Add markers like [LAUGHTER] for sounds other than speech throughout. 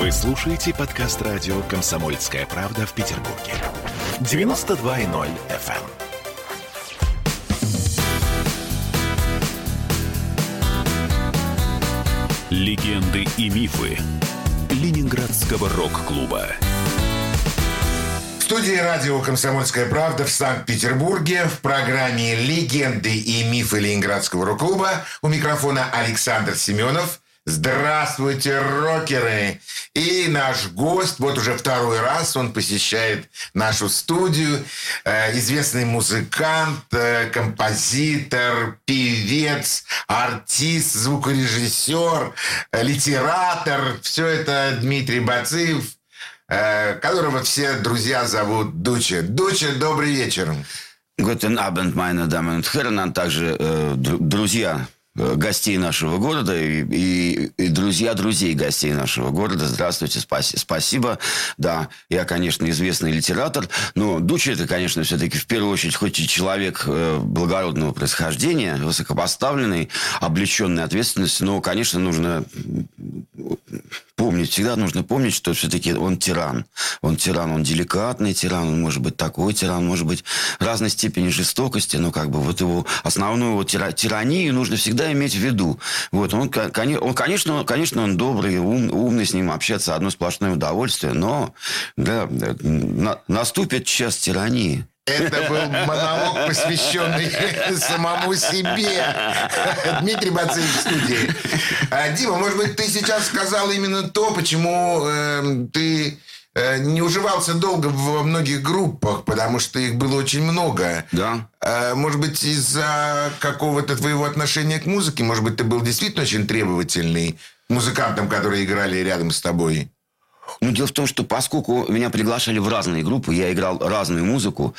Вы слушаете подкаст радио «Комсомольская правда» в Петербурге. 92.0 FM. Легенды и мифы Ленинградского рок-клуба. В студии радио «Комсомольская правда» в Санкт-Петербурге в программе «Легенды и мифы Ленинградского рок-клуба» у микрофона Александр Семенов. Здравствуйте, рокеры! И наш гость, вот уже второй раз он посещает нашу студию. Э, известный музыкант, э, композитор, певец, артист, звукорежиссер, литератор. Все это Дмитрий Бацыев, э, которого все друзья зовут Дуча. Дуча, добрый вечер. Guten Abend, meine Damen und Herren, а также э, дру- друзья гостей нашего города и, и- и друзья друзей гостей нашего города. Здравствуйте, спаси- спасибо. Да, я, конечно, известный литератор, но Дуча это, конечно, все-таки в первую очередь хоть и человек э, благородного происхождения, высокопоставленный, облеченный ответственностью, но, конечно, нужно помнить, всегда нужно помнить, что все-таки он тиран. Он тиран, он деликатный тиран, он может быть такой тиран, может быть разной степени жестокости, но как бы вот его основную вот тира- тиранию нужно всегда иметь в виду. Вот он, он, конечно, конечно, он добрый, ум- умный, с ним общаться одно сплошное удовольствие, но да, на- наступит час тирании. Это был монолог, посвященный [LAUGHS] самому себе. Дмитрий Бацыев в студии. А, Дима, может быть, ты сейчас сказал именно то, почему эм, ты э, не уживался долго во многих группах, потому что их было очень много. Да. А, Может быть, из-за какого-то твоего отношения к музыке, может быть, ты был действительно очень требовательный музыкантам, которые играли рядом с тобой? Ну, дело в том, что поскольку меня приглашали в разные группы, я играл разную музыку,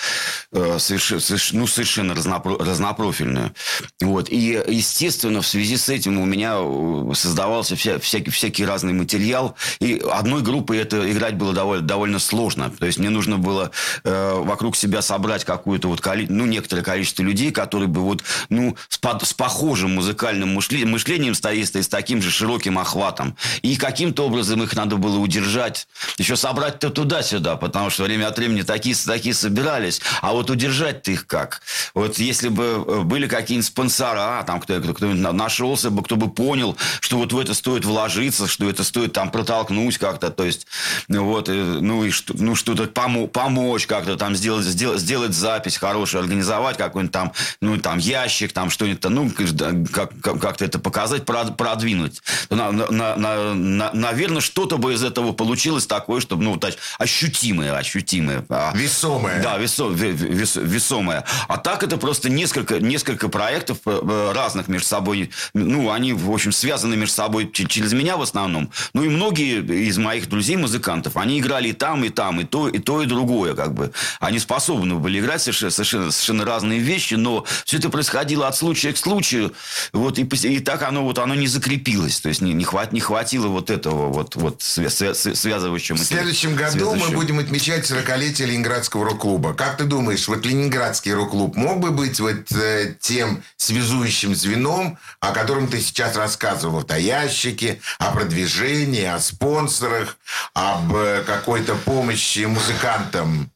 э, соверш- соверш- ну, совершенно разнопро- разнопрофильную. Вот. И, естественно, в связи с этим у меня э, создавался вся- всякий, всякий разный материал. И одной группой это играть было довольно, довольно сложно. То есть мне нужно было э, вокруг себя собрать какую-то вот коли- ну, некоторое количество людей, которые бы вот, ну, с, под- с похожим музыкальным мышле- мышлением стоит, с таким же широким охватом. И каким-то образом их надо было удержать, еще собрать-то туда-сюда, потому что время от времени такие, такие собирались. А вот удержать-то их как? Вот если бы э, были какие-нибудь спонсора, там кто, кто, кто нашелся бы, кто бы понял, что вот в это стоит вложиться, что это стоит там протолкнуть как-то, то есть, ну вот, э, ну и что, ну что-то помо- помочь как-то там сделать, сделать, сделать запись хорошую, организовать какой-нибудь там, ну там ящик, там что-нибудь, ну как, как, как-то это показать, прод- продвинуть. На, на, на, на- наверное, что-то бы из этого получилось такое, чтобы, ну, ощутимое, ощутимое. А, Весомое. Да, весо, ве- вес- весомое. А так это просто несколько, несколько проектов э, разных между собой. Ну, они, в общем, связаны между собой через меня в основном. Ну, и многие из моих друзей-музыкантов, они играли и там, и там, и то, и то, и другое, как бы. Они способны были играть совершенно, совершенно, совершенно разные вещи, но все это происходило от случая к случаю. Вот, и, и так оно, вот, оно не закрепилось. То есть, не, не, хват, не хватило вот этого вот, вот свя- свя- свя- связывающего В следующем году мы будем отмечать 40-летие Ленинградского рок-клуба. Как ты думаешь, вот Ленинградский рок-клуб мог бы быть вот э, тем связующим звеном, о котором ты сейчас рассказывал? О ящике, о продвижении, о спонсорах, об э, какой-то помощи музыкантам?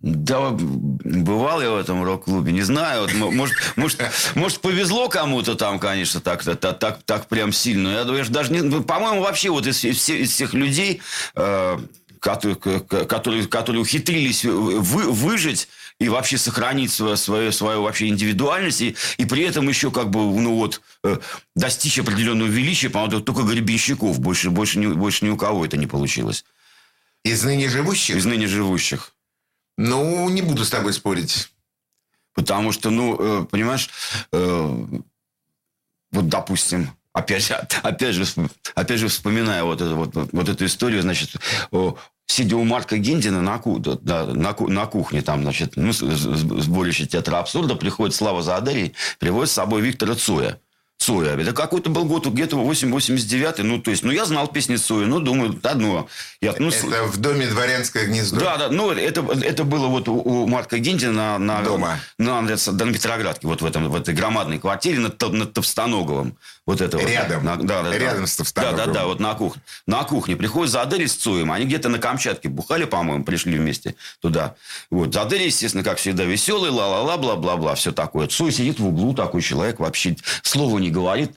Да, бывал я в этом рок-клубе, не знаю. Вот, может, может, может, повезло кому-то там, конечно, так, так, так, так, прям сильно. Я, что даже не, ну, по-моему, вообще вот из, из всех, из всех людей, э, которые, которые, которые ухитрились вы- выжить и вообще сохранить свою, свою, свою вообще индивидуальность, и, и при этом еще как бы, ну вот, э, достичь определенного величия, по-моему, только Гребенщиков. Больше, больше, ни, больше ни у кого это не получилось. Из ныне живущих? Из ныне живущих. Ну, не буду с тобой спорить. Потому что, ну, э, понимаешь, э, вот, допустим, опять же, опять же, опять же вспоминая вот, эту, вот, вот эту историю, значит, сидя у Марка Гендина на, на, ку- на кухне, там, значит, ну, сборище театра абсурда, приходит Слава Задарий, приводит с собой Виктора Цоя. Цоя. Это какой-то был год, где-то 8-89. Ну, то есть, ну, я знал песни Цоя. Ну, думаю, одно. Я, ну, это в доме «Дворянское гнездо». Да, да. Ну, это, это было вот у, у Марка Гиндина на, на, Дома. на, на, на Петроградке, вот в, этом, в этой громадной квартире над, над Товстоноговым. Вот это Рядом. Вот, на, да, да, Рядом да. с Товстоноговым. Да, да, да, вот на кухне. На кухне приходят за Адель с Цоем. Они где-то на Камчатке бухали, по-моему, пришли вместе туда. Вот. Задель, естественно, как всегда, веселый, ла-ла-ла, бла-бла-бла, все такое. Цой сидит в углу, такой человек, вообще слова не говорит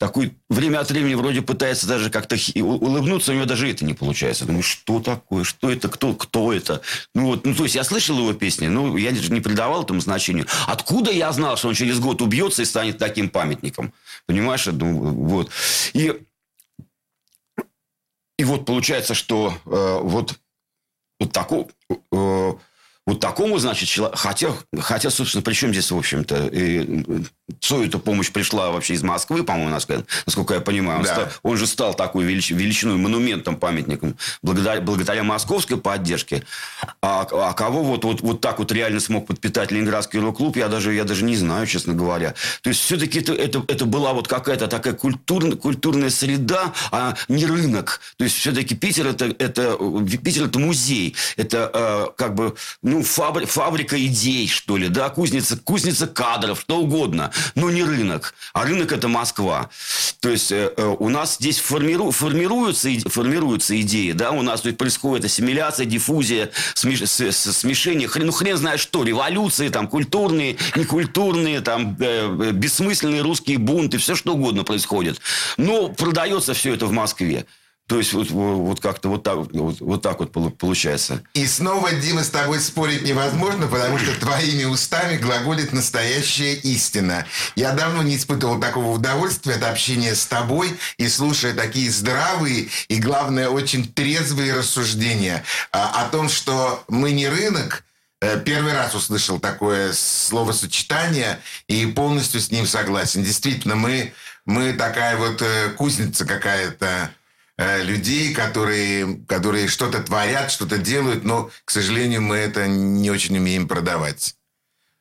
такой время от времени вроде пытается даже как-то улыбнуться, у него даже это не получается. Думаю, что такое, что это, кто, кто это? Ну, вот, ну, то есть, я слышал его песни, но я не придавал этому значению. Откуда я знал, что он через год убьется и станет таким памятником? Понимаешь? Думаю, вот. И, и вот получается, что э, вот, вот такого... Э, вот такому, значит, человек... Хотя, хотя, собственно, при чем здесь, в общем-то, и Цою эта помощь пришла вообще из Москвы, по-моему, насколько я понимаю. Он, да. стал, он же стал такой велич, величиной, монументом, памятником благодаря, благодаря московской поддержке. А, а кого вот, вот, вот так вот реально смог подпитать Ленинградский рок-клуб, я даже, я даже не знаю, честно говоря. То есть, все-таки это, это, это была вот какая-то такая культур, культурная среда, а не рынок. То есть, все-таки Питер это, это, Питер это музей. Это э, как бы ну, фабри, фабрика идей, что ли, да, кузница, кузница кадров, что угодно но не рынок. А рынок – это Москва. То есть, э, э, у нас здесь формиру, формируются, формируются идеи, да, у нас тут происходит ассимиляция, диффузия, смеш, смешение, хрен, ну, хрен знает что, революции, там, культурные, некультурные, там, э, бессмысленные русские бунты, все что угодно происходит. Но продается все это в Москве. То есть вот, вот как-то вот так, вот, вот так вот получается. И снова, Дима, с тобой спорить невозможно, потому что твоими устами глаголит настоящая истина. Я давно не испытывал такого удовольствия от общения с тобой и слушая такие здравые и, главное, очень трезвые рассуждения о том, что мы не рынок, э, Первый раз услышал такое словосочетание и полностью с ним согласен. Действительно, мы, мы такая вот э, кузница какая-то людей, которые, которые что-то творят, что-то делают, но, к сожалению, мы это не очень умеем продавать.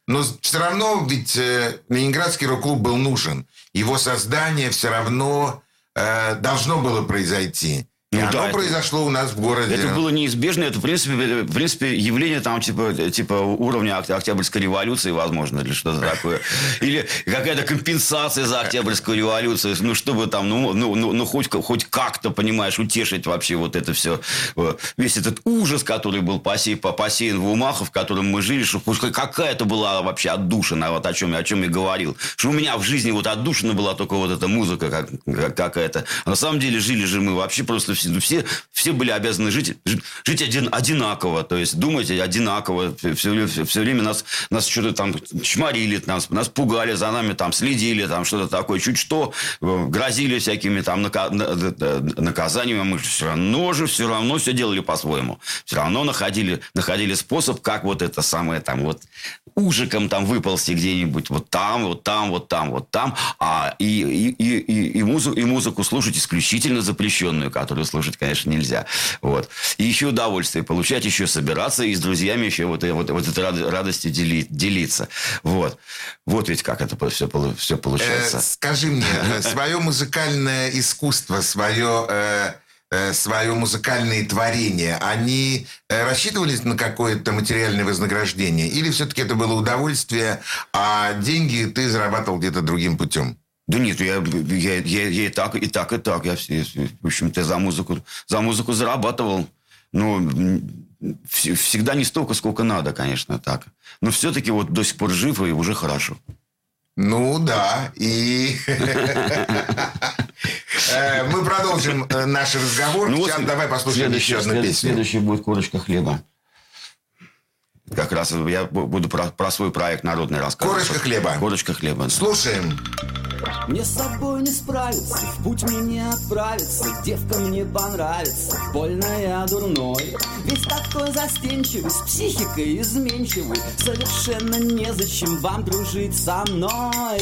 Но все равно ведь э, Ленинградский рок-клуб был нужен. Его создание все равно э, должно было произойти. И ну, оно да, произошло у нас в городе. Это было неизбежно. Это, в принципе, в принципе явление там, типа, типа уровня Октябрьской революции, возможно, или что-то такое. [LAUGHS] Или какая-то компенсация за Октябрьскую революцию. Ну, чтобы там, ну, ну, ну, ну хоть, хоть как-то, понимаешь, утешить вообще вот это все. Весь этот ужас, который был посеян, посеян в умах, в котором мы жили, чтобы какая-то была вообще отдушина, вот о чем, о чем я говорил. Что у меня в жизни вот отдушина была только вот эта музыка как, какая-то. А на самом деле жили же мы вообще просто все, все, все были обязаны жить, жить один, одинаково, то есть думать одинаково. Все, все, все время нас, нас что-то там чморили, нас, нас пугали, за нами там следили, там что-то такое. Чуть что, э, грозили всякими там наказаниями. Мы все равно же, все равно все делали по-своему. Все равно находили, находили способ, как вот это самое там вот ужиком там выползти где-нибудь вот там, вот там, вот там, вот там. А и, и, и, и, и, музыку, и музыку слушать исключительно запрещенную, которую слушать, конечно, нельзя. Вот. И еще удовольствие получать, еще собираться и с друзьями еще вот, вот, вот этой радостью дели, делиться. Вот. Вот ведь как это все, все получается. Э, скажи мне, э, свое музыкальное искусство, свое... Э свое музыкальные творения, они э, рассчитывались на какое-то материальное вознаграждение? Или все-таки это было удовольствие, а деньги ты зарабатывал где-то другим путем? Да нет, я, я, я, я и так, и так, и так. Я, в общем-то, за музыку, за музыку зарабатывал. Ну, всегда не столько, сколько надо, конечно, так. Но все-таки вот до сих пор жив, и уже хорошо. Ну, да. И... [LAUGHS] Э, мы продолжим э, наш разговор. Ну, Сейчас давай послушаем еще одну песню. Следующий будет «Корочка хлеба». Как раз я буду про, про свой проект народный рассказывать. Корочка хлеба. Корочка хлеба. Слушаем. Мне с собой не справиться, в путь мне не отправиться Девка мне понравится, больная дурной. Ведь такой застенчивый, с психикой изменчивый Совершенно незачем вам дружить со мной.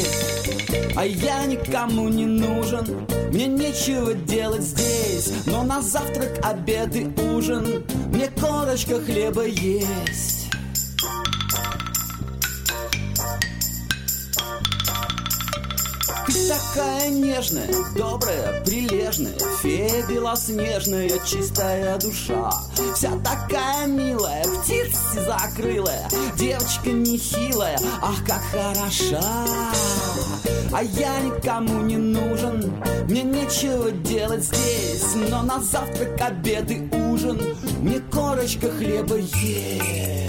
А я никому не нужен, мне нечего делать здесь Но на завтрак, обед и ужин мне корочка хлеба есть такая нежная, добрая, прилежная Фея белоснежная, чистая душа. Вся такая милая, птица закрылая Девочка нехилая, ах, как хороша. А я никому не нужен, мне нечего делать здесь. Но на завтрак, обед и ужин мне корочка хлеба есть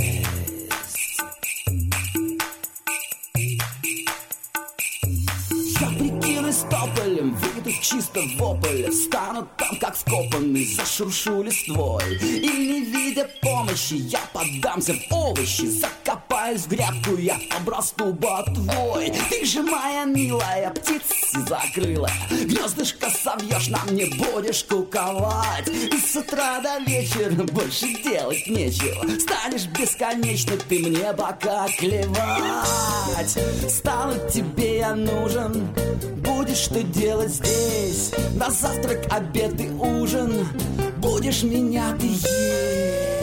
чисто вопль Стану там как вкопанный Зашуршу листвой И не видя помощи Я поддамся в овощи Закопаюсь в грядку Я обрасту ботвой. Ты же моя милая птица закрыла. Гнездышко совьешь Нам не будешь куковать. И с утра до вечера Больше делать нечего. Станешь бесконечно Ты мне бока клевать. Стану тебе я нужен. Будешь что делать здесь. На завтрак, обед и ужин Будешь меня ты есть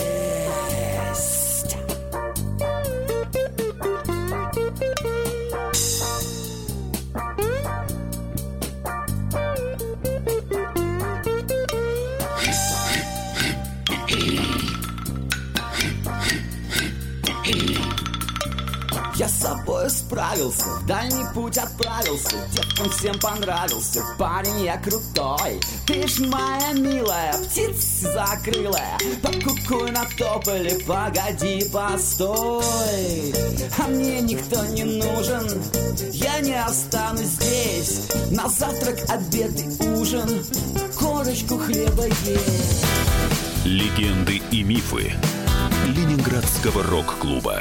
Я с собой справился, в дальний путь отправился Девкам всем понравился, парень я крутой Ты ж моя милая, птица закрылая. Покукуй на тополе, погоди, постой. А мне никто не нужен, я не останусь здесь. На завтрак, обед и ужин, корочку хлеба есть. Легенды и мифы Ленинградского рок-клуба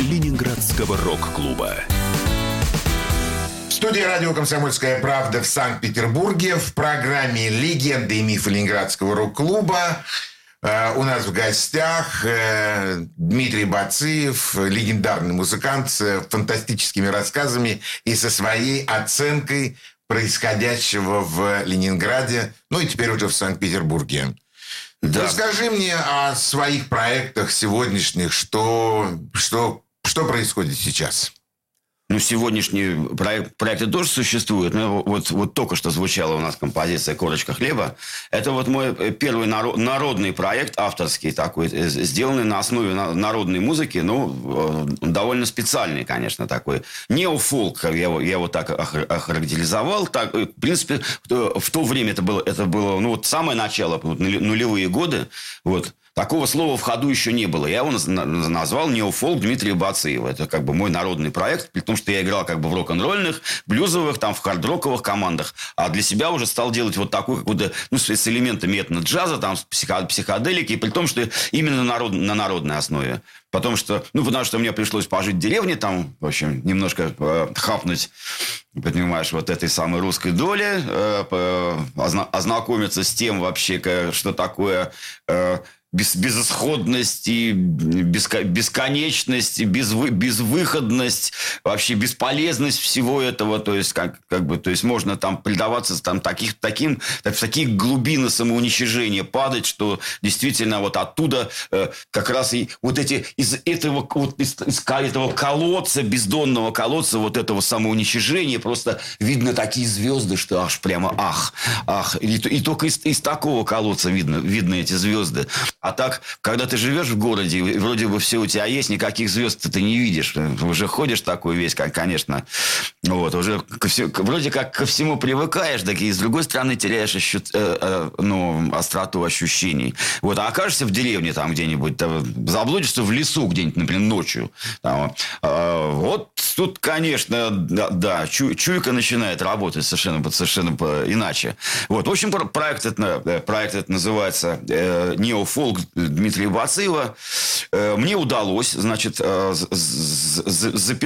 Ленинградского рок-клуба. В студии радио «Комсомольская правда» в Санкт-Петербурге в программе «Легенды и мифы Ленинградского рок-клуба» э, у нас в гостях э, Дмитрий Бациев, легендарный музыкант с фантастическими рассказами и со своей оценкой происходящего в Ленинграде, ну и теперь уже в Санкт-Петербурге. Да. Расскажи мне о своих проектах сегодняшних, что, что что происходит сейчас? Ну, сегодняшние проект, проекты тоже существуют. Но вот, вот только что звучала у нас композиция «Корочка хлеба». Это вот мой первый народ, народный проект, авторский такой, э, сделанный на основе народной музыки. Ну, э, довольно специальный, конечно, такой. Неофолк, я, его, я его так охарактеризовал. Так, э, в принципе, в то время это было, это было ну, вот самое начало, нулевые годы. Вот. Такого слова в ходу еще не было. Я его назвал неофолк Дмитрия Бациева. Это как бы мой народный проект, при том, что я играл как бы в рок-н-ролльных, блюзовых, там, в хард-роковых командах. А для себя уже стал делать вот такую какую-то, ну, с элементами этно-джаза, там, психо- психоделики, при том, что именно народ, на народной основе. Потому что, ну, потому что мне пришлось пожить в деревне, там, в общем, немножко э, хапнуть, понимаешь, вот этой самой русской доли, э, э, ознакомиться с тем вообще, что такое... Э, без, безысходность и беско, бесконечность, без, безвыходность, вообще бесполезность всего этого. То есть, как, как бы, то есть можно там предаваться там, таких, таким, так, в такие глубины самоуничижения падать, что действительно вот оттуда э, как раз и вот эти из этого, вот, из, из этого колодца, бездонного колодца, вот этого самоуничижения просто видно такие звезды, что аж прямо ах, ах. И, и только из, из такого колодца видно, видно эти звезды. А так, когда ты живешь в городе, вроде бы все у тебя есть, никаких звезд ты не видишь. Уже ходишь такой весь, как, конечно. Вот, уже ко все, вроде как ко всему привыкаешь, так и с другой стороны теряешь ощу, э, э, ну, остроту ощущений. Вот, а окажешься в деревне там где-нибудь, заблудишься в лесу где-нибудь, например, ночью. Там, э, вот тут, конечно, да, да чу, чуйка начинает работать совершенно, совершенно иначе. Вот, в общем, проект это, э, проект это называется э, «Неофолк» Дмитрия Бацилова. Э, мне удалось, значит, э,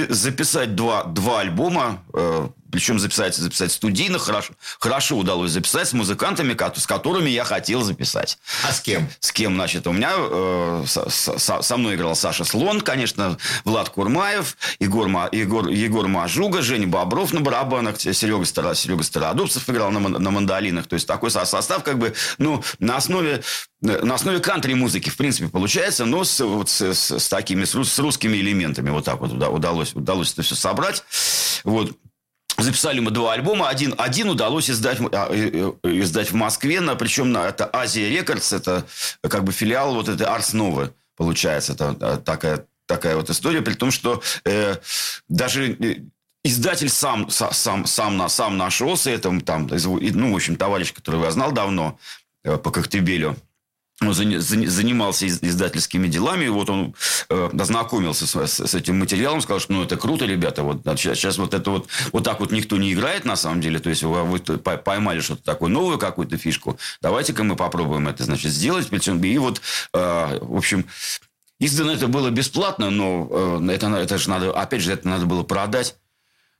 записать два, два альбома э, причем записать, записать студийно хорошо, хорошо удалось записать с музыкантами, с которыми я хотел записать. А с кем? С кем, значит, у меня э, со, со, со мной играл Саша Слон, конечно, Влад Курмаев, Егор, Егор, Егор Мажуга, Женя Бобров на барабанах, Серега, Старо, Серега Стародубцев играл на, на мандолинах. То есть, такой состав, как бы, ну, на основе на основе кантри-музыки, в принципе, получается, но с, вот, с, с, с такими, с, с русскими элементами. Вот так вот удалось, удалось это все собрать. Вот. Записали мы два альбома. Один, один удалось издать, а, издать в Москве. На, причем на, это Азия Рекордс. Это как бы филиал вот этой Арс Новы. Получается. Это такая, такая вот история. При том, что э, даже э, издатель сам, сам, сам, сам нашелся. Это там, ну, в общем, товарищ, которого я знал давно э, по Коктебелю занимался издательскими делами, и вот он э, ознакомился с, с, этим материалом, сказал, что ну, это круто, ребята, вот сейчас, сейчас вот это вот, вот так вот никто не играет на самом деле, то есть вы, вы поймали что-то такое, новую какую-то фишку, давайте-ка мы попробуем это, значит, сделать, причем, и вот, э, в общем, издано это было бесплатно, но э, это, это же надо, опять же, это надо было продать,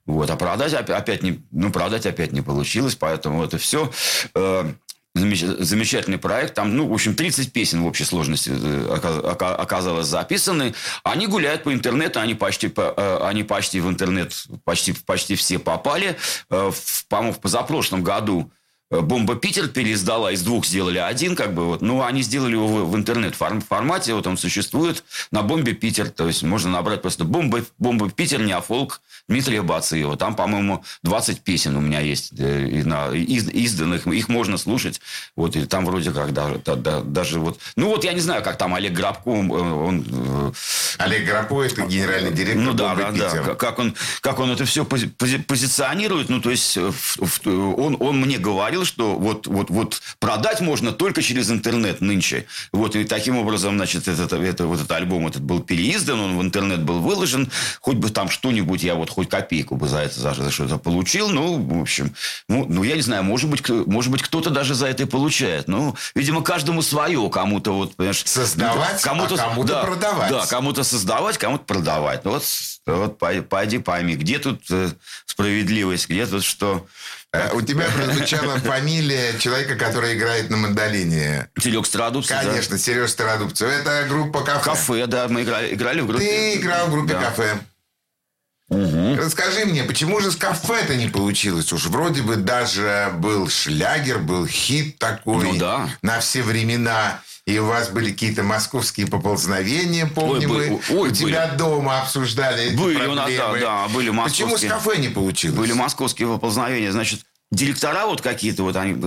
вот, а продать опять не, ну, продать опять не получилось, поэтому это все... Э, замечательный проект. Там, ну, в общем, 30 песен в общей сложности э, оказалось записаны. Они гуляют по интернету, они почти, э, они почти в интернет, почти, почти все попали. Э, по-моему, в позапрошлом году Бомба Питер переиздала, из двух сделали один, как бы вот. Ну, они сделали его в, в интернет-формате, вот он существует на Бомбе Питер. То есть можно набрать просто Бомба, Бомба Питер, не фолк Дмитрия Бациева. Там, по-моему, 20 песен у меня есть э, на, из, изданных. Их можно слушать. Вот, и там вроде как даже, да, да, даже вот... Ну, вот я не знаю, как там Олег Грабко, он... он э, Олег Грабко – это генеральный директор Ну, да, да, Питер. да. Как он, как он это все пози, позиционирует. Ну, то есть, в, в, он, он мне говорил, что вот, вот, вот продать можно только через интернет нынче. Вот, и таким образом, значит, этот, это, вот этот альбом этот был переиздан, он в интернет был выложен. Хоть бы там что-нибудь я вот хоть копейку бы за это за, за что-то получил. Ну, в общем, ну, ну, я не знаю, может быть, может быть, кто-то даже за это и получает. Ну, видимо, каждому свое, кому-то вот, понимаешь... Создавать, кому-то, а кому-то да, продавать. Да, кому-то создавать, кому-то продавать. Ну, вот, вот пойди пойми, где тут э, справедливость, где тут что... Э, у тебя прозвучала фамилия человека, который играет на мандолине. Серег Стародубцев. Конечно, да. Сереж Стародубцев. Это группа «Кафе». «Кафе», да. Мы играли, играли в группе. Ты играл в группе да. «Кафе». Угу. Расскажи мне, почему же с кафе-то не получилось? Уж вроде бы даже был шлягер, был хит такой ну, да. на все времена. И у вас были какие-то московские поползновения, помню, ой, мы ой, у тебя были. дома обсуждали эти были проблемы. у нас, да, да, были московские. Почему с кафе не получилось? Были московские поползновения. Значит, директора вот какие-то вот они,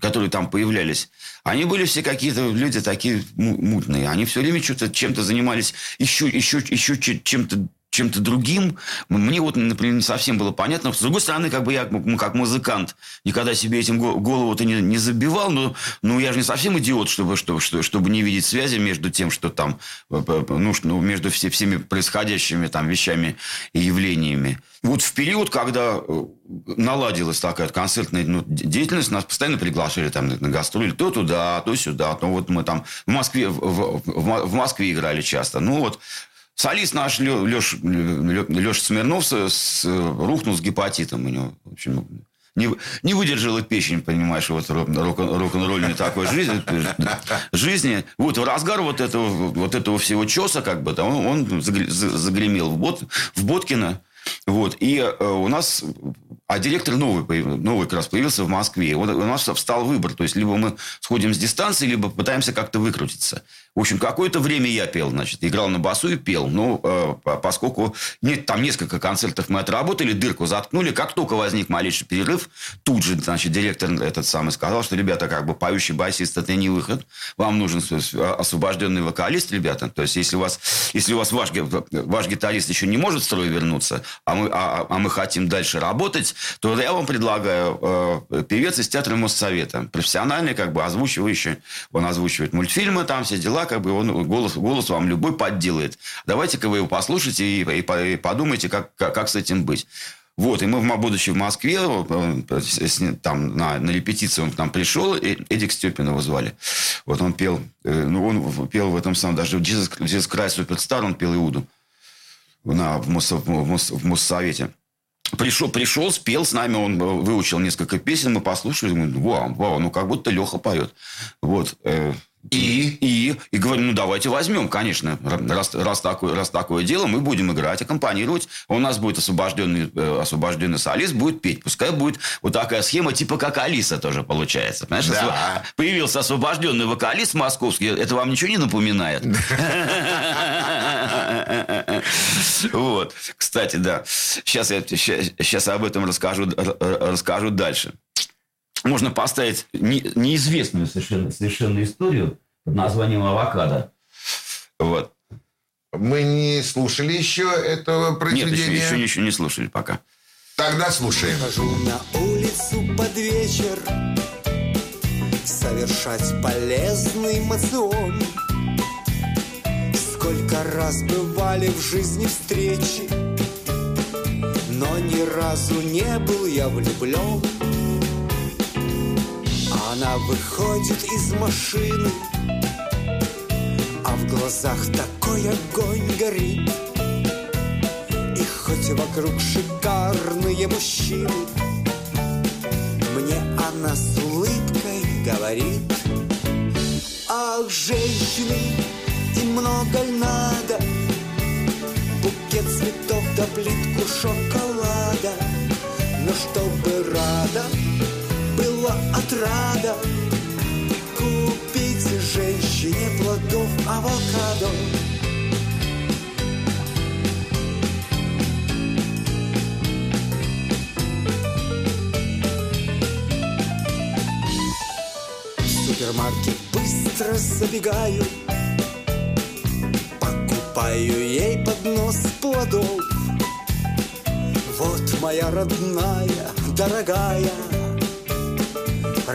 которые там появлялись, они были все какие-то люди такие мутные. Они все время что-то чем-то занимались, еще, еще, еще чем-то чем-то другим, мне вот, например, не совсем было понятно. С другой стороны, как бы я, как музыкант, никогда себе этим голову-то не, не забивал, но, но я же не совсем идиот, чтобы, чтобы, чтобы не видеть связи между тем, что там, э, ну, ну между все, всеми происходящими там вещами и явлениями. Вот в период, когда э, наладилась такая концертная ну, деятельность, нас постоянно приглашали там на гастроли, то туда, то сюда. Ну, вот мы там в Москве, в, в, в Москве играли часто. Ну, вот Солист наш Леш, Леша Смирнов с, с, рухнул с гепатитом. У него, в общем, не, не выдержала печень, понимаешь, вот рок-н-ролльной такой жизни, жизни. Вот в разгар вот этого, вот этого всего чеса, как бы, он, он загремел в, Бот, в Боткино. Вот. И э, у нас... А директор новый, новый как раз появился в Москве. Вот у нас встал выбор. То есть, либо мы сходим с дистанции, либо пытаемся как-то выкрутиться. В общем, какое-то время я пел, значит, играл на басу и пел. Но э, поскольку нет, там несколько концертов мы отработали, дырку заткнули, как только возник малейший перерыв, тут же, значит, директор этот самый сказал, что, ребята, как бы поющий басист – это не выход. Вам нужен освобожденный вокалист, ребята. То есть, если у вас, если у вас ваш, ваш гитарист еще не может в строй вернуться, а мы, а, а мы хотим дальше работать, то я вам предлагаю э, певец из театра Моссовета. Профессиональный, как бы озвучивающий. Он озвучивает мультфильмы, там все дела, как бы он голос, голос вам любой подделает. Давайте-ка вы его послушайте и, и, и подумайте, как, как, как с этим быть. Вот, и мы, будучи в Москве, э, там на, на репетицию он к нам пришел, и Эдик Степина звали. Вот он пел, э, ну, он пел в этом самом, даже в Jesus, Jesus Christ Superstar он пел Иуду на, в, Мос, в, Мос, в Моссовете. Пришел, пришел, спел с нами, он выучил несколько песен, мы послушали, мы, вау, вау, ну как будто Леха поет. Вот. И? И, и говорим, ну, давайте возьмем, конечно. Раз, раз, такое, раз такое дело, мы будем играть, аккомпанировать. У нас будет освобожденный, э, освобожденный солист, будет петь. Пускай будет вот такая схема, типа как Алиса тоже получается. Понимаешь? Да. Появился освобожденный вокалист московский. Это вам ничего не напоминает? Вот. Кстати, да. Сейчас я сейчас об этом расскажу, расскажу дальше можно поставить не, неизвестную совершенно, совершенно историю под названием «Авокадо». Вот. Мы не слушали еще этого произведения? Нет, еще, еще, еще не слушали пока. Тогда слушаем. Хожу на улицу под вечер Совершать полезный мацион Сколько раз бывали в жизни встречи Но ни разу не был я влюблен она выходит из машины А в глазах такой огонь горит. И хоть вокруг шикарные мужчины Мне она с улыбкой говорит. Ах, женщины, им много надо Букет цветов да плитку шоколада. Но чтобы рада была отрада Купить женщине плодов авокадо. В супермаркет быстро забегаю Покупаю ей поднос плодов. Вот моя родная, дорогая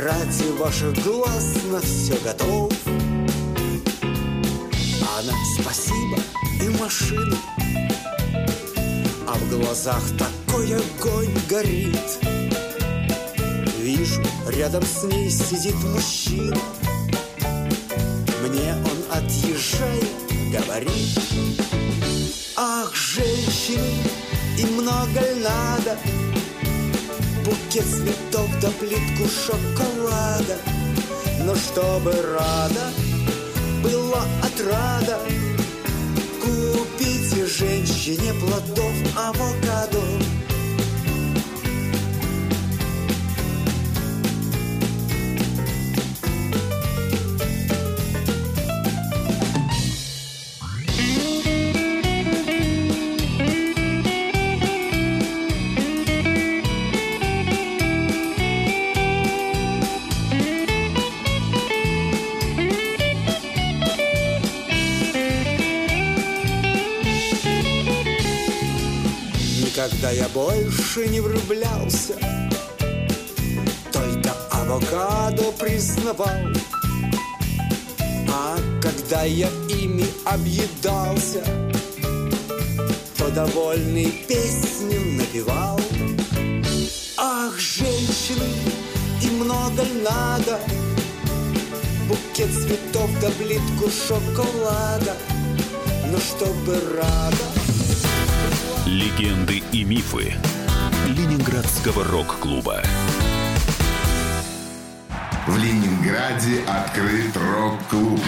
Ради ваших глаз на все готов. Она спасибо и машина. А в глазах такой огонь горит. Вижу, рядом с ней сидит мужчина. Мне он отъезжает, говорит Ах, женщины, им много надо букет цветов да плитку шоколада. Но чтобы рада была отрада Купите женщине плодов авокадо Никогда я больше не влюблялся Только авокадо признавал. А когда я ими объедался То довольный песню напевал. Ах, женщины, и много надо! Букет цветов да плитку шоколада! Но чтобы рада Легенды и мифы Ленинградского рок-клуба. В Ленинграде открыт рок-клуб.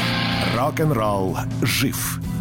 Рок-н-ролл жив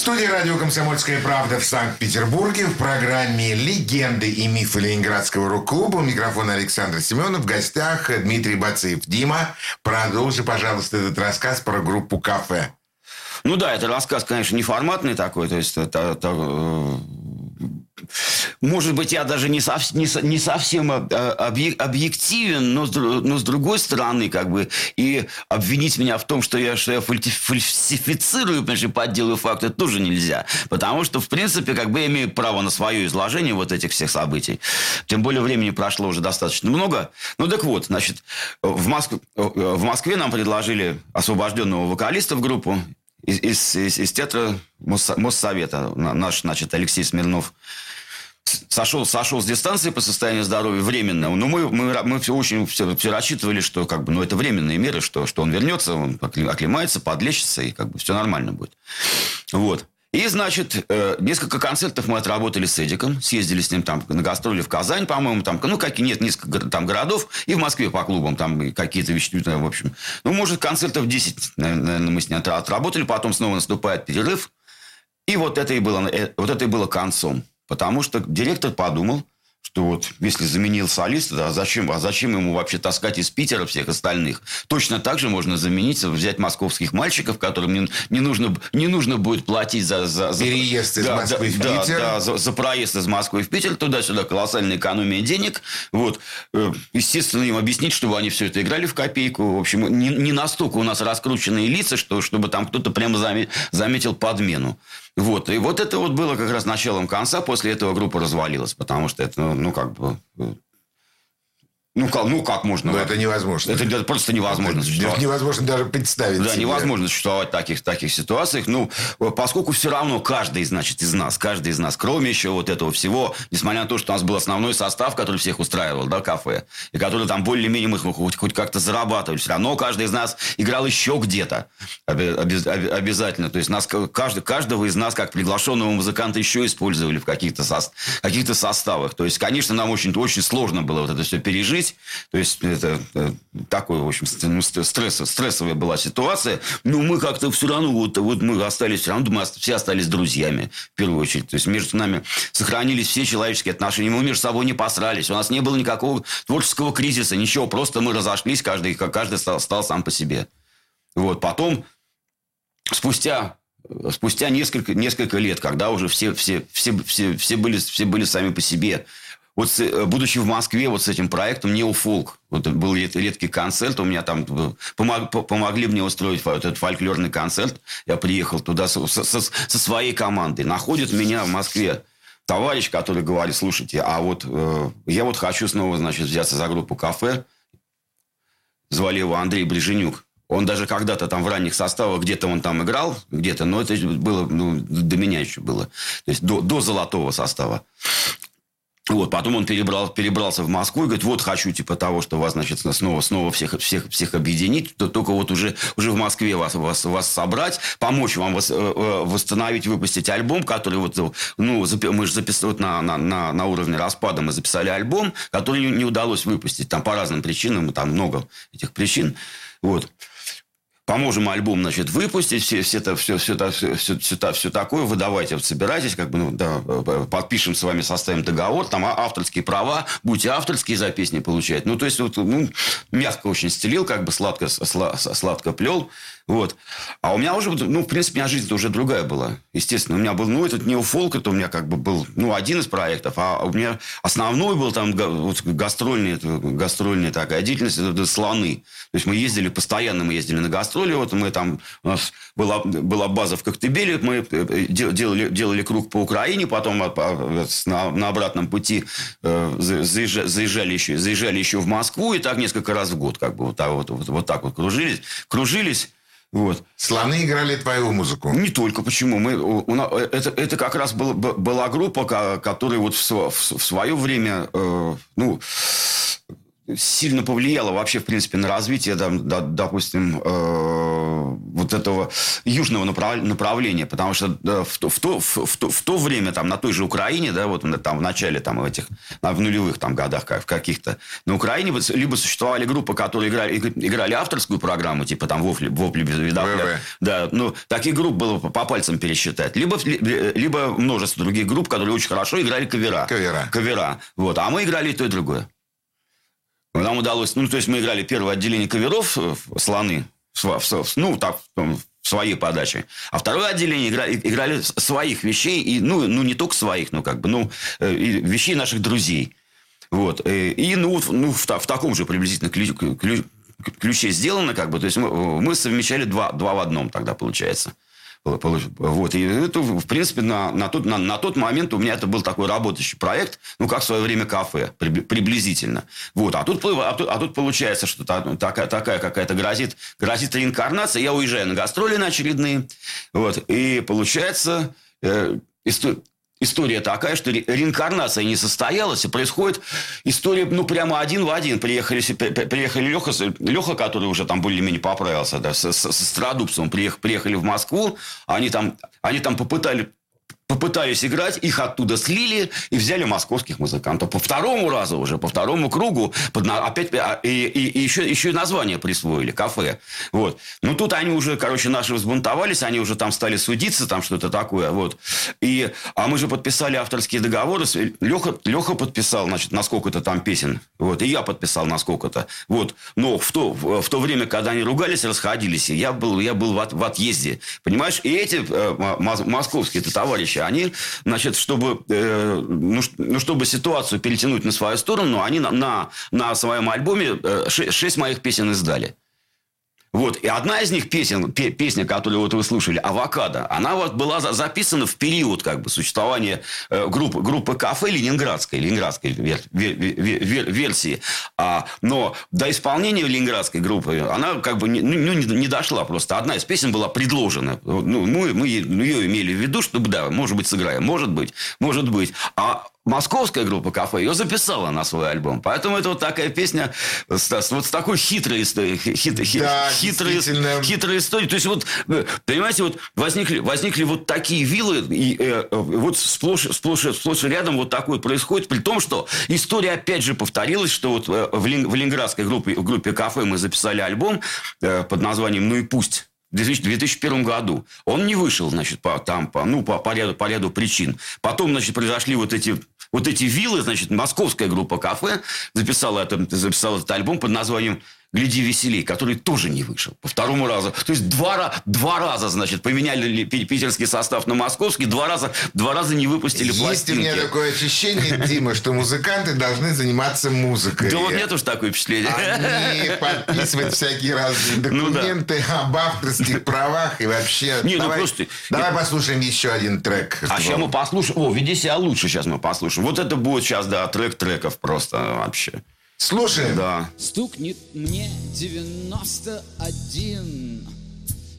Студии радио «Комсомольская правда» в Санкт-Петербурге в программе «Легенды и мифы Ленинградского рок-клуба». У микрофона Александр Семенов. В гостях Дмитрий Бацеев. Дима, продолжи, пожалуйста, этот рассказ про группу «Кафе». Ну да, это рассказ, конечно, неформатный такой, то есть это, это, может быть, я даже не, сов, не, не совсем объективен, но, но с другой стороны, как бы, и обвинить меня в том, что я, что я фальсифицирую, значит, подделываю факты, тоже нельзя. Потому что, в принципе, как бы я имею право на свое изложение вот этих всех событий. Тем более, времени прошло уже достаточно много. Ну, так вот, значит, в, Моск... в Москве нам предложили освобожденного вокалиста в группу, из, из, из, из театра Моссовета. Наш, значит, Алексей Смирнов сошел, сошел с дистанции по состоянию здоровья временно. Но мы, мы, мы все очень все, все рассчитывали, что как бы, ну, это временные меры, что, что он вернется, он оклемается, подлечится, и как бы все нормально будет. Вот. И, значит, э, несколько концертов мы отработали с Эдиком, съездили с ним там на гастроли в Казань, по-моему, там, ну, какие нет, несколько там городов, и в Москве по клубам там какие-то вещи, в общем. Ну, может, концертов 10, наверное, мы с ним отработали, потом снова наступает перерыв, и вот это и было, э, вот это и было концом. Потому что директор подумал, что вот если заменил солиста, а зачем, а зачем ему вообще таскать из Питера всех остальных? Точно так же можно заменить, взять московских мальчиков, которым не, не, нужно, не нужно будет платить за... за, за Переезд из да, Москвы да, в Питер. Да, да за, за проезд из Москвы в Питер, туда-сюда колоссальная экономия денег. Вот. Э, естественно, им объяснить, чтобы они все это играли в копейку. В общем, не, не настолько у нас раскрученные лица, что, чтобы там кто-то прямо заметил подмену. Вот. И вот это вот было как раз началом конца. После этого группа развалилась, потому что это, ну, ну как бы... Ну как, ну, как можно? Но это невозможно. Это, это просто невозможно это, существовать. невозможно даже представить Да, себе. невозможно существовать в таких, таких ситуациях. Ну, поскольку все равно каждый, значит, из нас, каждый из нас, кроме еще вот этого всего, несмотря на то, что у нас был основной состав, который всех устраивал, да, кафе, и который там более-менее мы хоть, хоть как-то зарабатывали, все равно каждый из нас играл еще где-то обязательно. То есть нас, каждый, каждого из нас, как приглашенного музыканта, еще использовали в каких-то со, каких составах. То есть, конечно, нам очень, очень сложно было вот это все пережить, жить. То есть, это, это такой, в общем, ну, стресс, стрессовая была ситуация. Но мы как-то все равно, вот, вот мы остались, все равно мы все остались друзьями, в первую очередь. То есть, между нами сохранились все человеческие отношения. Мы между собой не посрались. У нас не было никакого творческого кризиса, ничего. Просто мы разошлись, каждый, каждый стал, стал сам по себе. Вот. Потом, спустя спустя несколько, несколько лет, когда уже все, все, все, все, все, были, все были сами по себе, вот э, будучи в Москве вот с этим проектом «Неофолк», вот был редкий концерт, у меня там э, помог, помогли мне устроить этот фольклорный концерт. Я приехал туда со, со, со своей командой. Находит меня в Москве товарищ, который говорит, слушайте, а вот э, я вот хочу снова, значит, взяться за группу «Кафе». Звали его Андрей Бреженюк. Он даже когда-то там в ранних составах где-то он там играл, где-то, но это было, ну, до меня еще было. То есть до, до золотого состава. Вот, потом он перебрал, перебрался в Москву и говорит, вот хочу типа того, что вас, значит, снова, снова всех, всех, всех объединить, то только вот уже, уже в Москве вас, вас, вас собрать, помочь вам вос, э, э, восстановить, выпустить альбом, который вот, ну, мы же записали вот на, на, на, на уровне распада, мы записали альбом, который не удалось выпустить, там по разным причинам, там много этих причин, вот поможем альбом, значит, выпустить, все, все, это, все, все, все, все, все, все такое, вы давайте, вот, собирайтесь, как бы, ну, да, подпишем с вами, составим договор, там а, авторские права, будете авторские за песни получать. Ну, то есть, вот, ну, мягко очень стелил, как бы сладко, сладко плел. Вот. А у меня уже, ну, в принципе, у меня жизнь уже другая была. Естественно, у меня был, ну, этот неофолк, это у меня как бы был, ну, один из проектов, а у меня основной был там вот, гастрольный, гастрольная такая деятельность, это слоны. То есть мы ездили, постоянно мы ездили на гастроли, вот мы там, у нас была, была база в Коктебеле, мы э, делали, делали круг по Украине, потом на, на обратном пути э, заезжали, заезжали, еще, заезжали еще в Москву, и так несколько раз в год, как бы вот так вот, вот, вот так вот кружились. Кружились, вот. Слоны играли твою музыку? Не только. Почему? Мы, у, у, это, это как раз был, была группа, которая вот в, в, в свое время, э, ну, сильно повлияло вообще, в принципе, на развитие, там, да, допустим, э, вот этого южного направ- направления, потому что да, в, то, в, то, в, то, в то время там на той же Украине, да, вот там в начале там в этих в нулевых там годах как, в каких-то на Украине либо существовали группы, которые играли, играли авторскую программу, типа там вопли, вопли без вида, да, ну таких групп было по, по пальцам пересчитать, либо либо множество других групп, которые очень хорошо играли кавера, кавера, кавера, вот, а мы играли и то и другое. Нам удалось, ну, то есть мы играли первое отделение каверов, э, слоны, ну, так, своей подаче. А второе отделение играли, играли своих вещей, и, ну, ну, не только своих, но как бы, ну, э, вещей наших друзей. Вот. Э, и, ну, ну в, в таком же приблизительно ключ, ключ, ключе сделано, как бы, то есть мы, мы совмещали два, два в одном тогда, получается. Вот. И это, в принципе, на, на, тот, на, на тот момент у меня это был такой работающий проект, ну, как в свое время кафе, приблизительно. Вот. А, тут, а, тут, а тут получается, что такая, такая какая-то грозит, грозит реинкарнация. Я уезжаю на гастроли на очередные. Вот. И получается... Э, такая, что реинкарнация не состоялась, и происходит история, ну, прямо один в один. Приехали, приехали Леха, Леха, который уже там более-менее поправился, да, с, с, с Страдупцем, приехали, приехали в Москву, они там, они там попытали попытались играть, их оттуда слили и взяли московских музыкантов. По второму разу уже, по второму кругу, под, опять а, и, и, и еще, еще и название присвоили, кафе. Вот. Ну, тут они уже, короче, наши взбунтовались, они уже там стали судиться, там что-то такое. Вот. И, а мы же подписали авторские договоры. Леха, Леха подписал, значит, на сколько-то там песен. Вот. И я подписал на сколько-то. Вот. Но в то, в, в то время, когда они ругались, расходились, я был, я был в, в отъезде. Понимаешь? И эти э, московские товарищи, они, значит, чтобы, э, ну, ну, чтобы ситуацию перетянуть на свою сторону, они на, на, на своем альбоме э, шесть моих песен издали. Вот. И одна из них песен, песня, которую вот вы слушали, «Авокадо», она вот была записана в период как бы, существования э, группы, группы кафе ленинградской, ленинградской вер, вер, вер, версии. А, но до исполнения ленинградской группы она как бы не, ну, не, не дошла просто. Одна из песен была предложена. Ну, мы, мы ее имели в виду, чтобы, да, может быть, сыграем. Может быть, может быть. А московская группа «Кафе» ее записала на свой альбом. Поэтому это вот такая песня с, вот с такой хитрой историей. Хит, да, хитрой, хитрой историей. То есть, вот, э, понимаете, вот возникли, возникли вот такие виллы, и э, вот сплошь, сплошь, сплошь рядом вот такое происходит, при том, что история опять же повторилась, что вот э, в, в ленинградской группе, в группе «Кафе» мы записали альбом э, под названием «Ну и пусть». В 2001 году. Он не вышел, значит, по, там, по, ну, по, по, ряду, по ряду причин. Потом, значит, произошли вот эти, вот эти виллы, значит, московская группа «Кафе» записала, это, записала этот альбом под названием «Гляди веселей», который тоже не вышел по второму разу. То есть два, два раза, значит, поменяли питерский состав на московский, два раза, два раза не выпустили Есть пластинки. у меня такое ощущение, [LAUGHS] Дима, что музыканты должны заниматься музыкой. Да вот нет уж такое впечатление. Они [LAUGHS] подписывать всякие разные документы ну, да. об авторских правах и вообще... Не, ну давай, ну просто... Давай послушаем еще один трек. А сейчас мы послушаем... О, «Веди себя лучше» сейчас мы послушаем. Вот это будет сейчас, да, трек треков просто вообще. Слушаем. Да. Стукнет мне 91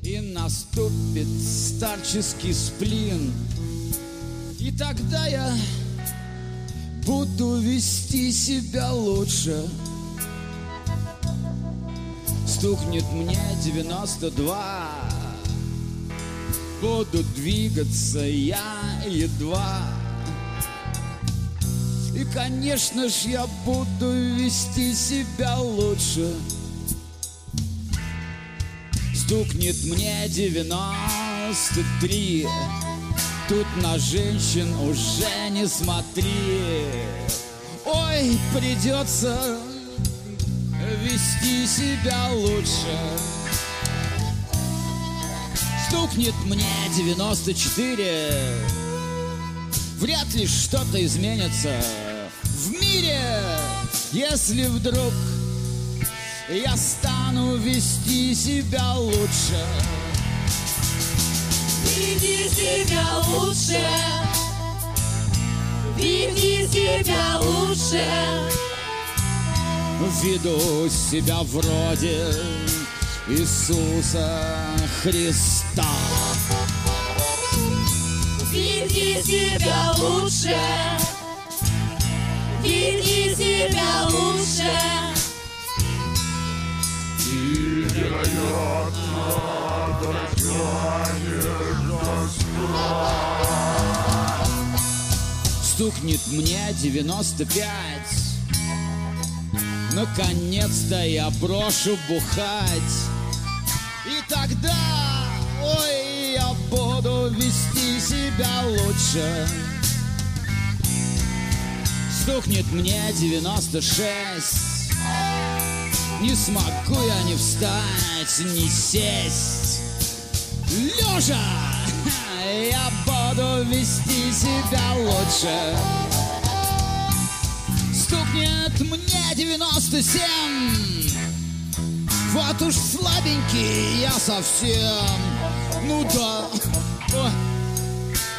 И наступит старческий сплин И тогда я буду вести себя лучше Стукнет мне 92 Буду двигаться я едва и, конечно ж, я буду вести себя лучше. Стукнет мне 93 Тут на женщин уже не смотри. Ой, придется вести себя лучше. Стукнет мне 94 Вряд ли что-то изменится в мире, если вдруг я стану вести себя лучше. Веди себя лучше, веди себя лучше. Веду себя вроде Иисуса Христа. Веди себя лучше, веди себя лучше. Стукнет мне 95 Наконец-то я брошу бухать. И тогда, ой, буду вести себя лучше. Стукнет мне 96 Не смогу я ни встать, ни сесть. Лежа я буду вести себя лучше. Стукнет мне 97 Вот уж слабенький я совсем. Ну да,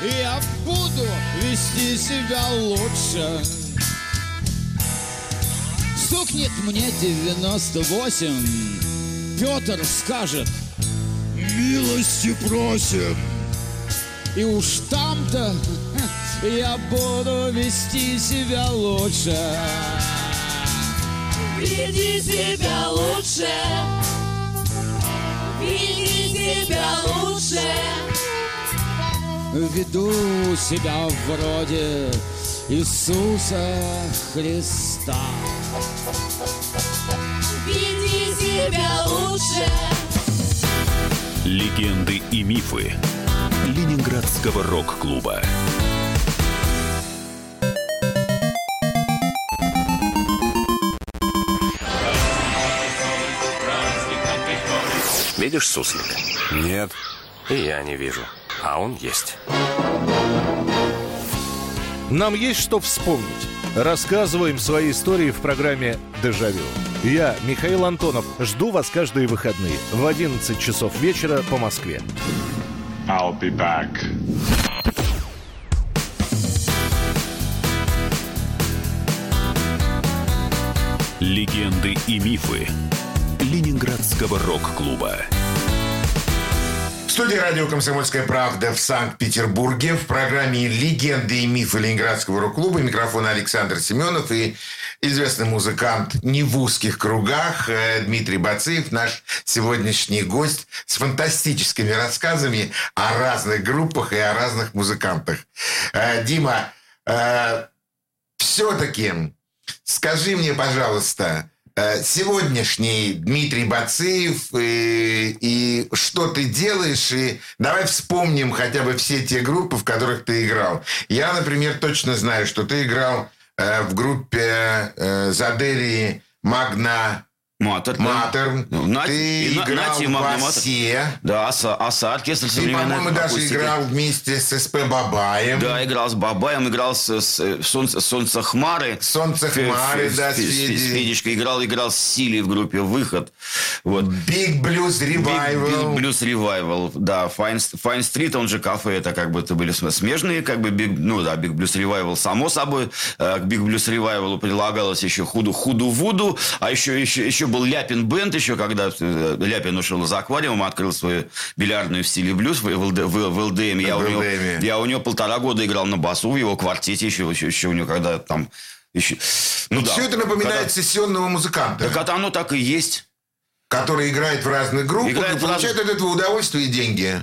я буду вести себя лучше Стукнет мне 98 Петр скажет Милости просим И уж там-то [LAUGHS] я буду вести себя лучше Веди себя лучше. Веди себя лучше. Веду себя вроде Иисуса Христа Веди себя лучше. Легенды и мифы Ленинградского рок-клуба. Видишь суслика? Нет. И я не вижу. А он есть. Нам есть что вспомнить. Рассказываем свои истории в программе «Дежавю». Я, Михаил Антонов, жду вас каждые выходные в 11 часов вечера по Москве. I'll be back. Легенды и мифы Ленинградского рок-клуба. В студии радио «Комсомольская правда» в Санкт-Петербурге в программе «Легенды и мифы Ленинградского рок-клуба» микрофон Александр Семенов и известный музыкант не в узких кругах э, Дмитрий Бациев, наш сегодняшний гость с фантастическими рассказами о разных группах и о разных музыкантах. Э, Дима, все-таки скажи мне, пожалуйста, э, сегодняшний Дмитрий Бациев и, и что ты делаешь, и давай вспомним хотя бы все те группы, в которых ты играл. Я, например, точно знаю, что ты играл э, в группе э, Задери Магна Матер. Матер. Да. Нати, Ты и, играл Нати, в. «Осе». Да, Оса, Оса оркестр Ты, по-моему, даже акустики. играл вместе с СП Бабаем. Да, играл с Бабаем, играл с, с Солнце, Солнце Хмары. Солнце Хмары, да, с Федей. с Федечкой играл, играл с Силей в группе Выход. Вот. Big Blues Revival. Блюз Ревайвал, да, Fine, Fine Street, он же кафе, это как бы это были см- смежные, как бы, Big- ну да, Big Blues Revival, само собой, э, к Big Blues Revival прилагалось еще Худу Худу Вуду, а еще, еще, еще был Ляпин Бенд, еще когда э, Ляпин ушел из аквариума, открыл свою бильярдную в стиле блюз в, ЛД в, в ЛДМ. Я, В у него, я у него полтора года играл на басу в его квартете, еще, еще, еще у него когда там... Еще, ну, да. Все это напоминает Когда- сессионного музыканта, Так оно так и есть. который играет в разных группах Играет и получает от этого удовольствие и деньги.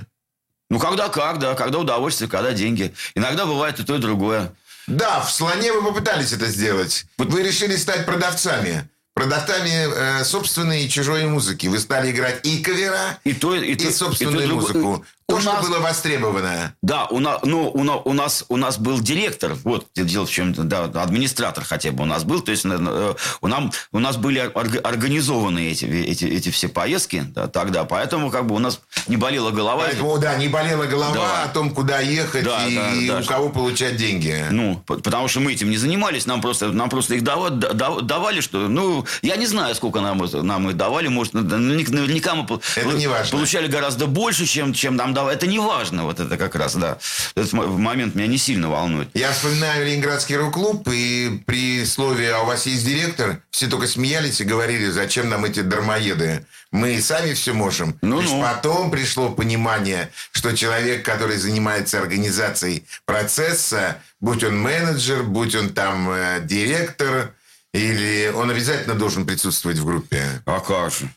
Ну, когда как, да. Когда удовольствие, когда деньги. Иногда бывает и то, и другое. Да, в «Слоне» вы попытались это сделать. Вы решили стать продавцами. Продавцами э, собственной и чужой музыки. Вы стали играть и кавера, И то, и, и, то, собственную и то, музыку. То, У что нас- было востребовано. Да, у нас, ну, у, на- у нас, у нас был директор, вот дело в чем, да, администратор хотя бы у нас был, то есть э, у, нам, у нас были орг- организованы эти, эти, эти все поездки да, тогда, поэтому как бы у нас не болела голова. Поэтому, да, не болела голова Да. о том, куда ехать Да, и, да, и да. у кого получать деньги. Ну, потому что мы этим не занимались, нам просто, нам просто их дава- да- да- давали, что, ну, я не знаю, сколько нам, нам их давали, может, наверняка мы Это не важно. получали гораздо больше, чем, чем нам давали. Это не важно, вот это как раз, да. Этот момент меня не сильно волнует. Я вспоминаю Ленинградский рок-клуб, и при слове «А у вас есть директор?» все только смеялись и говорили, зачем нам эти дармоеды. Мы и сами все можем. Ну-ну. Лишь потом пришло понимание, что человек, который занимается организацией процесса, будь он менеджер, будь он там э, директор, или он обязательно должен присутствовать в группе. А как же?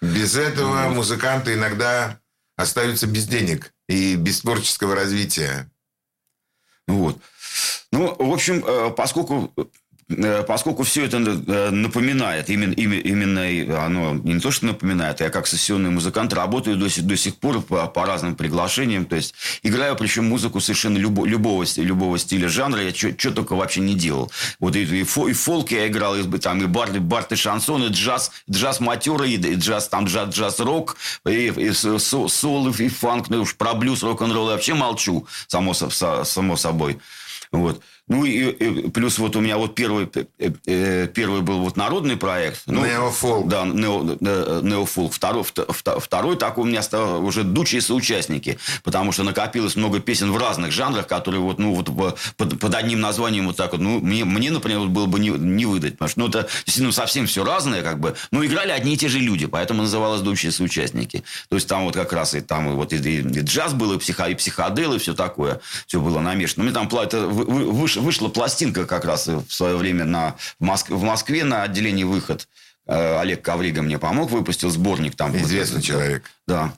Без этого музыканты иногда остаются без денег и без творческого развития. Вот. Ну, в общем, э, поскольку поскольку все это э, напоминает, именно, именно, оно не то, что напоминает, я как сессионный музыкант работаю до сих, до сих пор по, по разным приглашениям, то есть играю причем музыку совершенно любо, любого, любого стиля, жанра, я что только вообще не делал. Вот и, и, фо- и фолк я играл, и, там, и бар, и бард, и шансон, и джаз, джаз матерый, и, джаз, там, джаз, джаз-рок, и, и со- со- сол, и фанк, ну уж про блюз, рок-н-ролл я вообще молчу, само, само собой. Вот. Ну и, и плюс вот у меня вот первый, э, э, первый был вот народный проект. Ну, Неофолк. Да, нео, э, неофолк. Второй, вто- вто- второй такой у меня стал уже дучие соучастники, потому что накопилось много песен в разных жанрах, которые вот, ну, вот под, под одним названием вот так вот, ну, мне, мне например, вот было бы не, не выдать, потому что, ну, это действительно совсем все разное, как бы, но играли одни и те же люди, поэтому называлось дучие соучастники. То есть там вот как раз и там и вот и, и- и джаз был, и, психо, и психодел, и все такое, все было намешано. Мне там пла- это вы- вы- выш- вышла пластинка как раз в свое время на, в, Моск- в Москве на отделении «Выход». Э, Олег Коврига мне помог, выпустил сборник там. Известный Вот, человек. Да.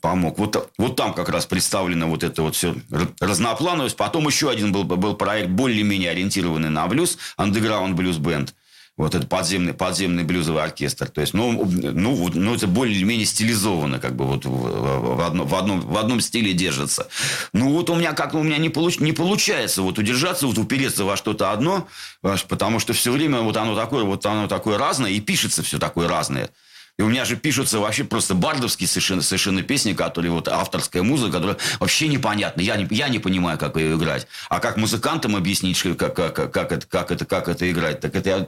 Помог. Вот, вот там как раз представлено вот это вот все разноплановость. Потом еще один был, был проект более-менее ориентированный на блюз, Underground Blues Band. Вот это подземный, подземный блюзовый оркестр. То есть, ну, ну, ну это более-менее стилизовано, как бы вот в, одном, в, одном, в одном стиле держится. Ну, вот у меня как у меня не, получ, не получается вот удержаться, вот упереться во что-то одно, потому что все время вот оно такое, вот оно такое разное, и пишется все такое разное. И у меня же пишутся вообще просто бардовские совершенно, совершенно песни, которые вот авторская музыка, которая вообще непонятна. Я не, я не понимаю, как ее играть. А как музыкантам объяснить, как, как, как, как это, как, это, как это играть? Так это я,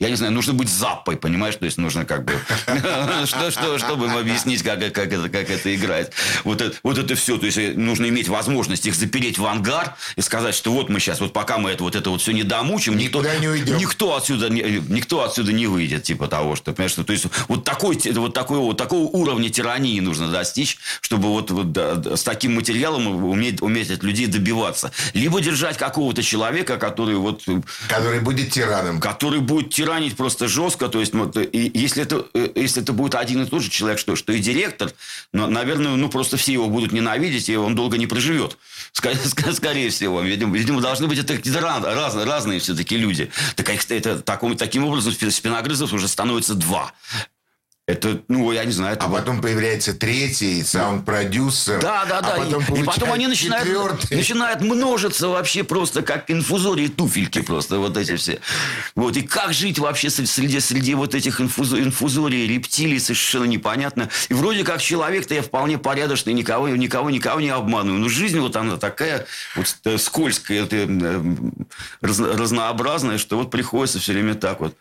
я не знаю, нужно быть запой, понимаешь? То есть нужно как бы... [LAUGHS] Что, что, чтобы им объяснить, как, это, играет. Вот это, все. То есть э, нужно иметь возможность их запереть в ангар и сказать, что вот мы сейчас, вот пока мы это вот это вот все не домучим, никто, никто отсюда никто отсюда не выйдет, типа того, что, понимаешь, что, то есть вот такой, такой вот такого уровня тирании нужно достичь, чтобы вот, вот да, с таким материалом уметь, уметь от людей добиваться. Либо держать какого-то человека, который вот... Который будет тираном. Который будет тиранить просто жестко, то есть, вот, и если это, э, если это будет один и тот же человек, что, что и директор, но, наверное, ну, просто все его будут ненавидеть, и он долго не проживет. Скорее, [LAUGHS] скорее всего. Видимо, видимо, должны быть это какие-то раз- разные, разные все-таки люди. Так, а это, таком, таким образом спиногрызов уже становится два. Это, ну, я не знаю. Это А потом появляется третий, саунд-продюсер. Да, да, да. А потом и, и потом они начинают, четвертый. начинают множиться вообще просто как инфузории туфельки просто вот эти все. Вот. И как жить вообще среди, среди, среди вот этих инфузо- инфузорий, рептилий совершенно непонятно. И вроде как человек-то я вполне порядочный, никого, никого, никого не обманываю. Но жизнь вот она такая вот э, скользкая, это, э, раз- разнообразная, что вот приходится все время так вот.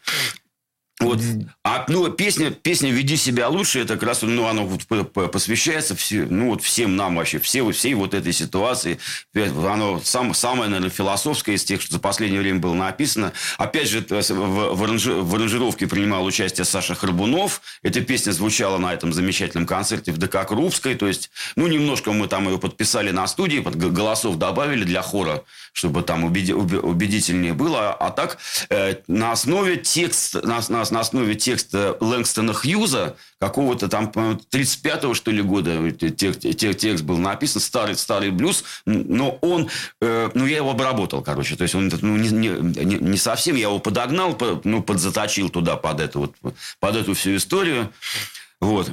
Вот. А ну, песня, песня «Веди себя лучше» это как раз, ну, по- посвящается все, ну, вот всем нам вообще, все, всей вот этой ситуации. Оно сам, самое, наверное, философское из тех, что за последнее время было написано. Опять же, в, в, аранжи- в аранжировке принимал участие Саша Храбунов. Эта песня звучала на этом замечательном концерте в ДК Крупской. То есть, ну, немножко мы там ее подписали на студии, под голосов добавили для хора, чтобы там убеди- убе- убедительнее было. А так, э, на основе текста, на, на- на основе текста Лэнгстона Хьюза, какого-то там, по-моему, 35-го, что ли, года тек- тек- текст был написан, старый, старый блюз, но он, э, ну, я его обработал, короче, то есть он ну, не, не, не- совсем, я его подогнал, по- ну, подзаточил туда под эту вот, под эту всю историю, вот.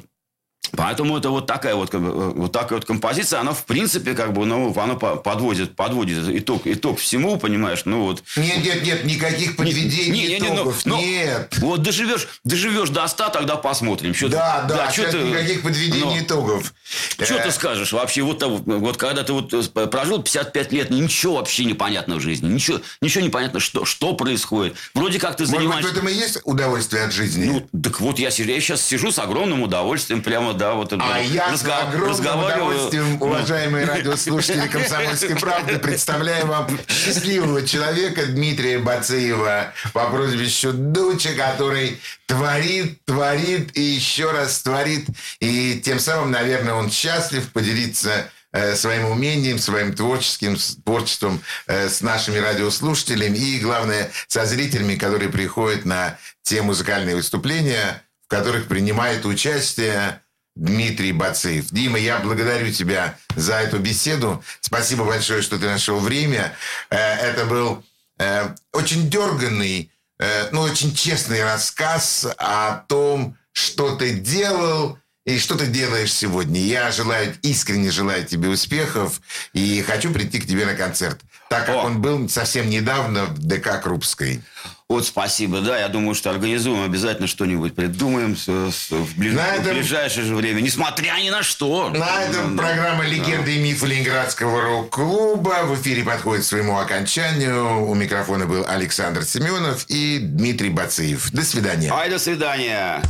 Поэтому это вот такая вот, э, вот такая вот композиция, она в принципе как бы, ну, она по- подводит, подводит итог, итог всему, понимаешь, ну вот. Нет, нет, нет, никаких подведений Не, не, не, ну, итогов. ну, нет. Вот доживешь, доживешь до 100, тогда посмотрим. Чё ты- Да, да, сейчас ты- никаких подведений ну, итогов. Что Э, ты скажешь вообще? Вот, того- вот когда ты вот э, прожил 55 лет, ничего вообще непонятно в жизни. Ничего, ничего непонятно, что, что происходит. Вроде как ты Может быть, занимаешься... в этом и есть удовольствие от жизни? Ну, так вот я, я сейчас сижу с огромным удовольствием, прямо, да, вот... А я с огромным разговариваю. удовольствием, уважаемые радиослушатели «Комсомольской правды», представляю вам счастливого человека Дмитрия Бацеева по прозвищу Дуча, который творит, творит и еще раз творит. И тем самым, наверное, он счастлив поделиться э, своим умением, своим творческим творчеством э, с нашими радиослушателями и, главное, со зрителями, которые приходят на те музыкальные выступления, в которых принимает участие Дмитрий Бацеев. Дима, я благодарю тебя за эту беседу. Спасибо большое, что ты нашел время. Э, Это был э, очень дерганный, э, ну, очень честный рассказ о том, что ты делал и что ты делаешь сегодня. Я желаю, искренне желаю тебе успехов и хочу прийти к тебе на концерт, так как он был совсем недавно в ДК Крупской. Вот спасибо, да, я думаю, что организуем, обязательно что-нибудь придумаем с- с- в, ближ- На в этом- ближайшее же время, несмотря ни на что. На этом Да, программа да. «Легенды и мифы Ленинградского рок-клуба» в эфире подходит к своему окончанию. У микрофона был Александр Семенов и Дмитрий Бацеев. До свидания. Ай, до свидания.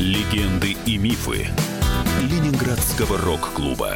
Легенды и мифы Ленинградского рок-клуба.